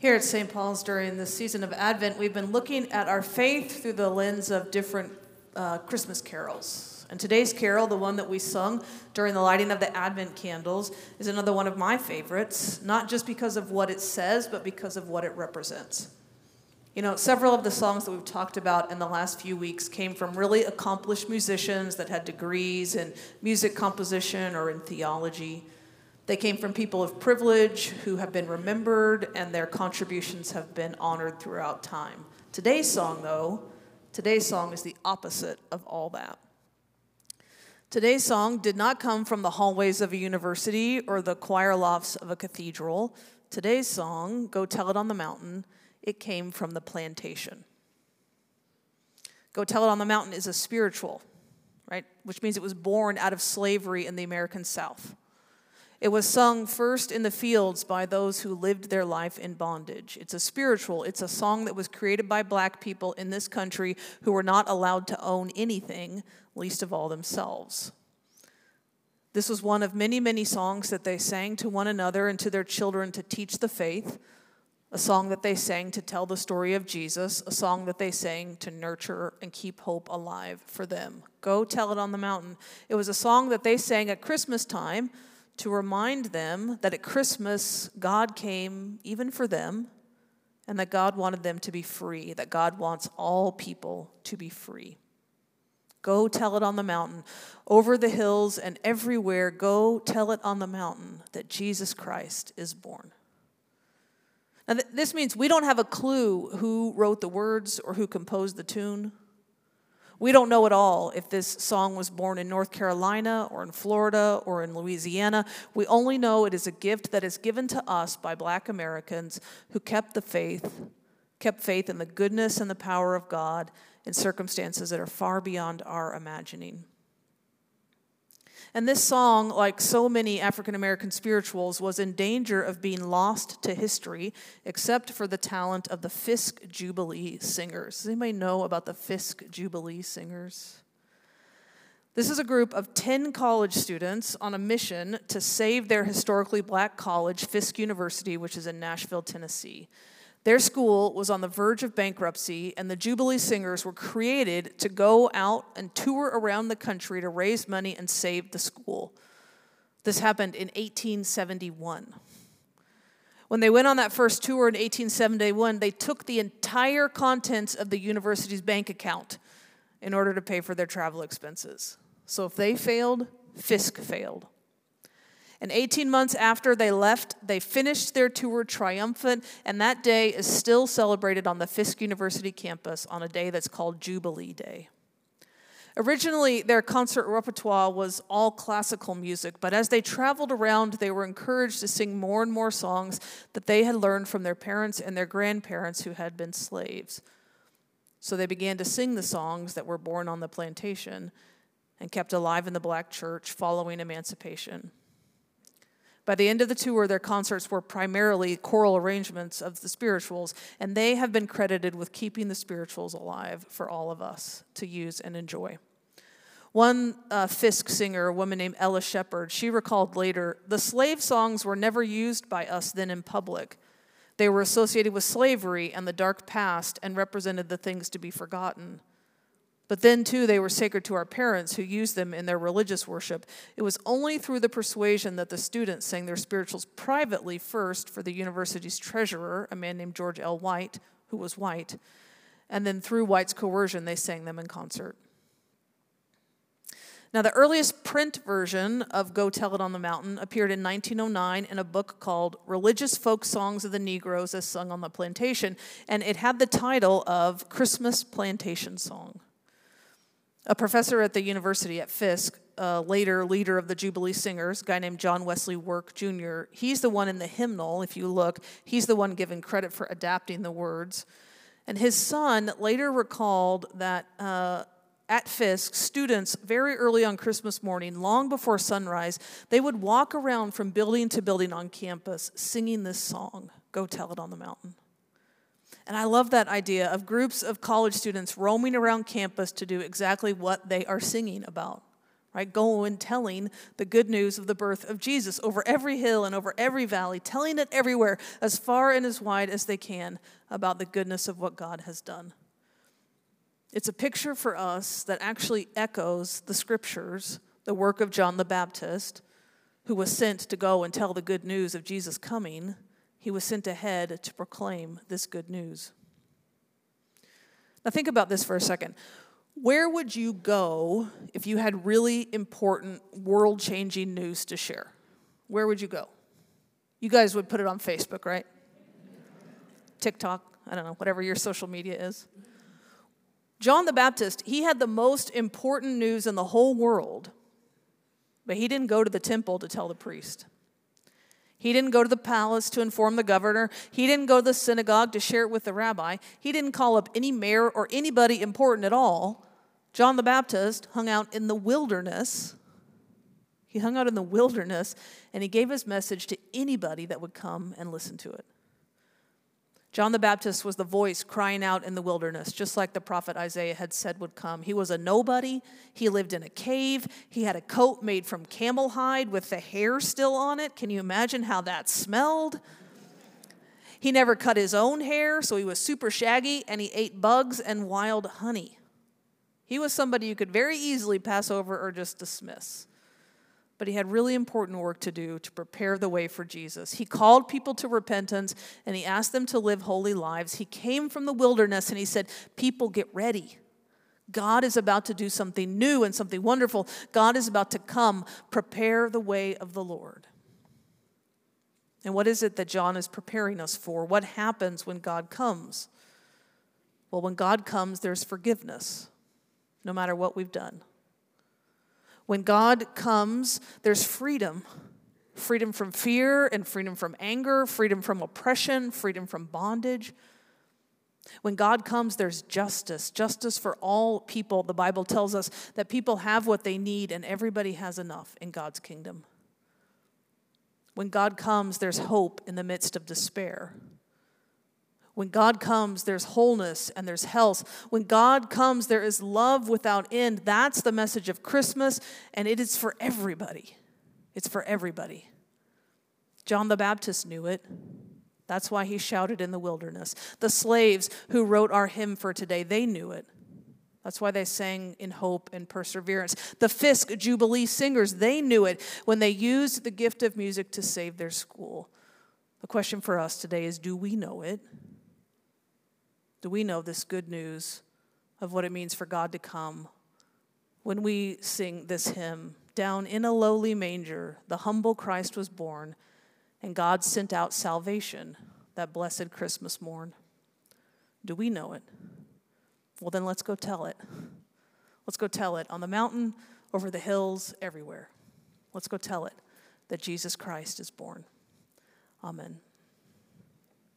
Here at St. Paul's during the season of Advent, we've been looking at our faith through the lens of different uh, Christmas carols. And today's carol, the one that we sung during the lighting of the Advent candles, is another one of my favorites, not just because of what it says, but because of what it represents. You know, several of the songs that we've talked about in the last few weeks came from really accomplished musicians that had degrees in music composition or in theology. They came from people of privilege who have been remembered and their contributions have been honored throughout time. Today's song, though, today's song is the opposite of all that. Today's song did not come from the hallways of a university or the choir lofts of a cathedral. Today's song, Go Tell It on the Mountain, it came from the plantation. Go Tell It on the Mountain is a spiritual, right? Which means it was born out of slavery in the American South. It was sung first in the fields by those who lived their life in bondage. It's a spiritual, it's a song that was created by black people in this country who were not allowed to own anything, least of all themselves. This was one of many, many songs that they sang to one another and to their children to teach the faith, a song that they sang to tell the story of Jesus, a song that they sang to nurture and keep hope alive for them. Go tell it on the mountain. It was a song that they sang at Christmas time to remind them that at Christmas, God came even for them and that God wanted them to be free, that God wants all people to be free. Go tell it on the mountain, over the hills and everywhere. Go tell it on the mountain that Jesus Christ is born. Now, th- this means we don't have a clue who wrote the words or who composed the tune. We don't know at all if this song was born in North Carolina or in Florida or in Louisiana. We only know it is a gift that is given to us by black Americans who kept the faith, kept faith in the goodness and the power of God in circumstances that are far beyond our imagining. And this song, like so many African American spirituals, was in danger of being lost to history, except for the talent of the Fisk Jubilee singers. Does anybody know about the Fisk Jubilee singers? This is a group of 10 college students on a mission to save their historically black college, Fisk University, which is in Nashville, Tennessee. Their school was on the verge of bankruptcy, and the Jubilee Singers were created to go out and tour around the country to raise money and save the school. This happened in 1871. When they went on that first tour in 1871, they took the entire contents of the university's bank account in order to pay for their travel expenses. So if they failed, Fisk failed. And 18 months after they left, they finished their tour triumphant, and that day is still celebrated on the Fisk University campus on a day that's called Jubilee Day. Originally, their concert repertoire was all classical music, but as they traveled around, they were encouraged to sing more and more songs that they had learned from their parents and their grandparents who had been slaves. So they began to sing the songs that were born on the plantation and kept alive in the black church following emancipation. By the end of the tour, their concerts were primarily choral arrangements of the spirituals, and they have been credited with keeping the spirituals alive for all of us to use and enjoy. One uh, Fisk singer, a woman named Ella Sheppard, she recalled later the slave songs were never used by us then in public. They were associated with slavery and the dark past and represented the things to be forgotten. But then, too, they were sacred to our parents who used them in their religious worship. It was only through the persuasion that the students sang their spirituals privately first for the university's treasurer, a man named George L. White, who was white, and then through White's coercion, they sang them in concert. Now, the earliest print version of Go Tell It on the Mountain appeared in 1909 in a book called Religious Folk Songs of the Negroes as Sung on the Plantation, and it had the title of Christmas Plantation Song. A professor at the university at Fisk, later leader of the Jubilee Singers, guy named John Wesley Work Jr., he's the one in the hymnal, if you look, he's the one given credit for adapting the words. And his son later recalled that uh, at Fisk, students very early on Christmas morning, long before sunrise, they would walk around from building to building on campus singing this song, Go Tell It on the Mountain. And I love that idea of groups of college students roaming around campus to do exactly what they are singing about right? Going telling the good news of the birth of Jesus over every hill and over every valley, telling it everywhere, as far and as wide as they can, about the goodness of what God has done. It's a picture for us that actually echoes the scriptures, the work of John the Baptist, who was sent to go and tell the good news of Jesus coming. He was sent ahead to proclaim this good news. Now, think about this for a second. Where would you go if you had really important, world changing news to share? Where would you go? You guys would put it on Facebook, right? TikTok, I don't know, whatever your social media is. John the Baptist, he had the most important news in the whole world, but he didn't go to the temple to tell the priest. He didn't go to the palace to inform the governor. He didn't go to the synagogue to share it with the rabbi. He didn't call up any mayor or anybody important at all. John the Baptist hung out in the wilderness. He hung out in the wilderness and he gave his message to anybody that would come and listen to it. John the Baptist was the voice crying out in the wilderness, just like the prophet Isaiah had said would come. He was a nobody. He lived in a cave. He had a coat made from camel hide with the hair still on it. Can you imagine how that smelled? He never cut his own hair, so he was super shaggy, and he ate bugs and wild honey. He was somebody you could very easily pass over or just dismiss but he had really important work to do to prepare the way for Jesus. He called people to repentance and he asked them to live holy lives. He came from the wilderness and he said, People, get ready. God is about to do something new and something wonderful. God is about to come. Prepare the way of the Lord. And what is it that John is preparing us for? What happens when God comes? Well, when God comes, there's forgiveness, no matter what we've done. When God comes, there's freedom freedom from fear and freedom from anger, freedom from oppression, freedom from bondage. When God comes, there's justice, justice for all people. The Bible tells us that people have what they need and everybody has enough in God's kingdom. When God comes, there's hope in the midst of despair. When God comes, there's wholeness and there's health. When God comes, there is love without end. That's the message of Christmas, and it is for everybody. It's for everybody. John the Baptist knew it. That's why he shouted in the wilderness. The slaves who wrote our hymn for today, they knew it. That's why they sang in hope and perseverance. The Fisk Jubilee singers, they knew it when they used the gift of music to save their school. The question for us today is do we know it? Do we know this good news of what it means for God to come when we sing this hymn Down in a lowly manger, the humble Christ was born, and God sent out salvation that blessed Christmas morn. Do we know it? Well, then let's go tell it. Let's go tell it on the mountain, over the hills, everywhere. Let's go tell it that Jesus Christ is born. Amen.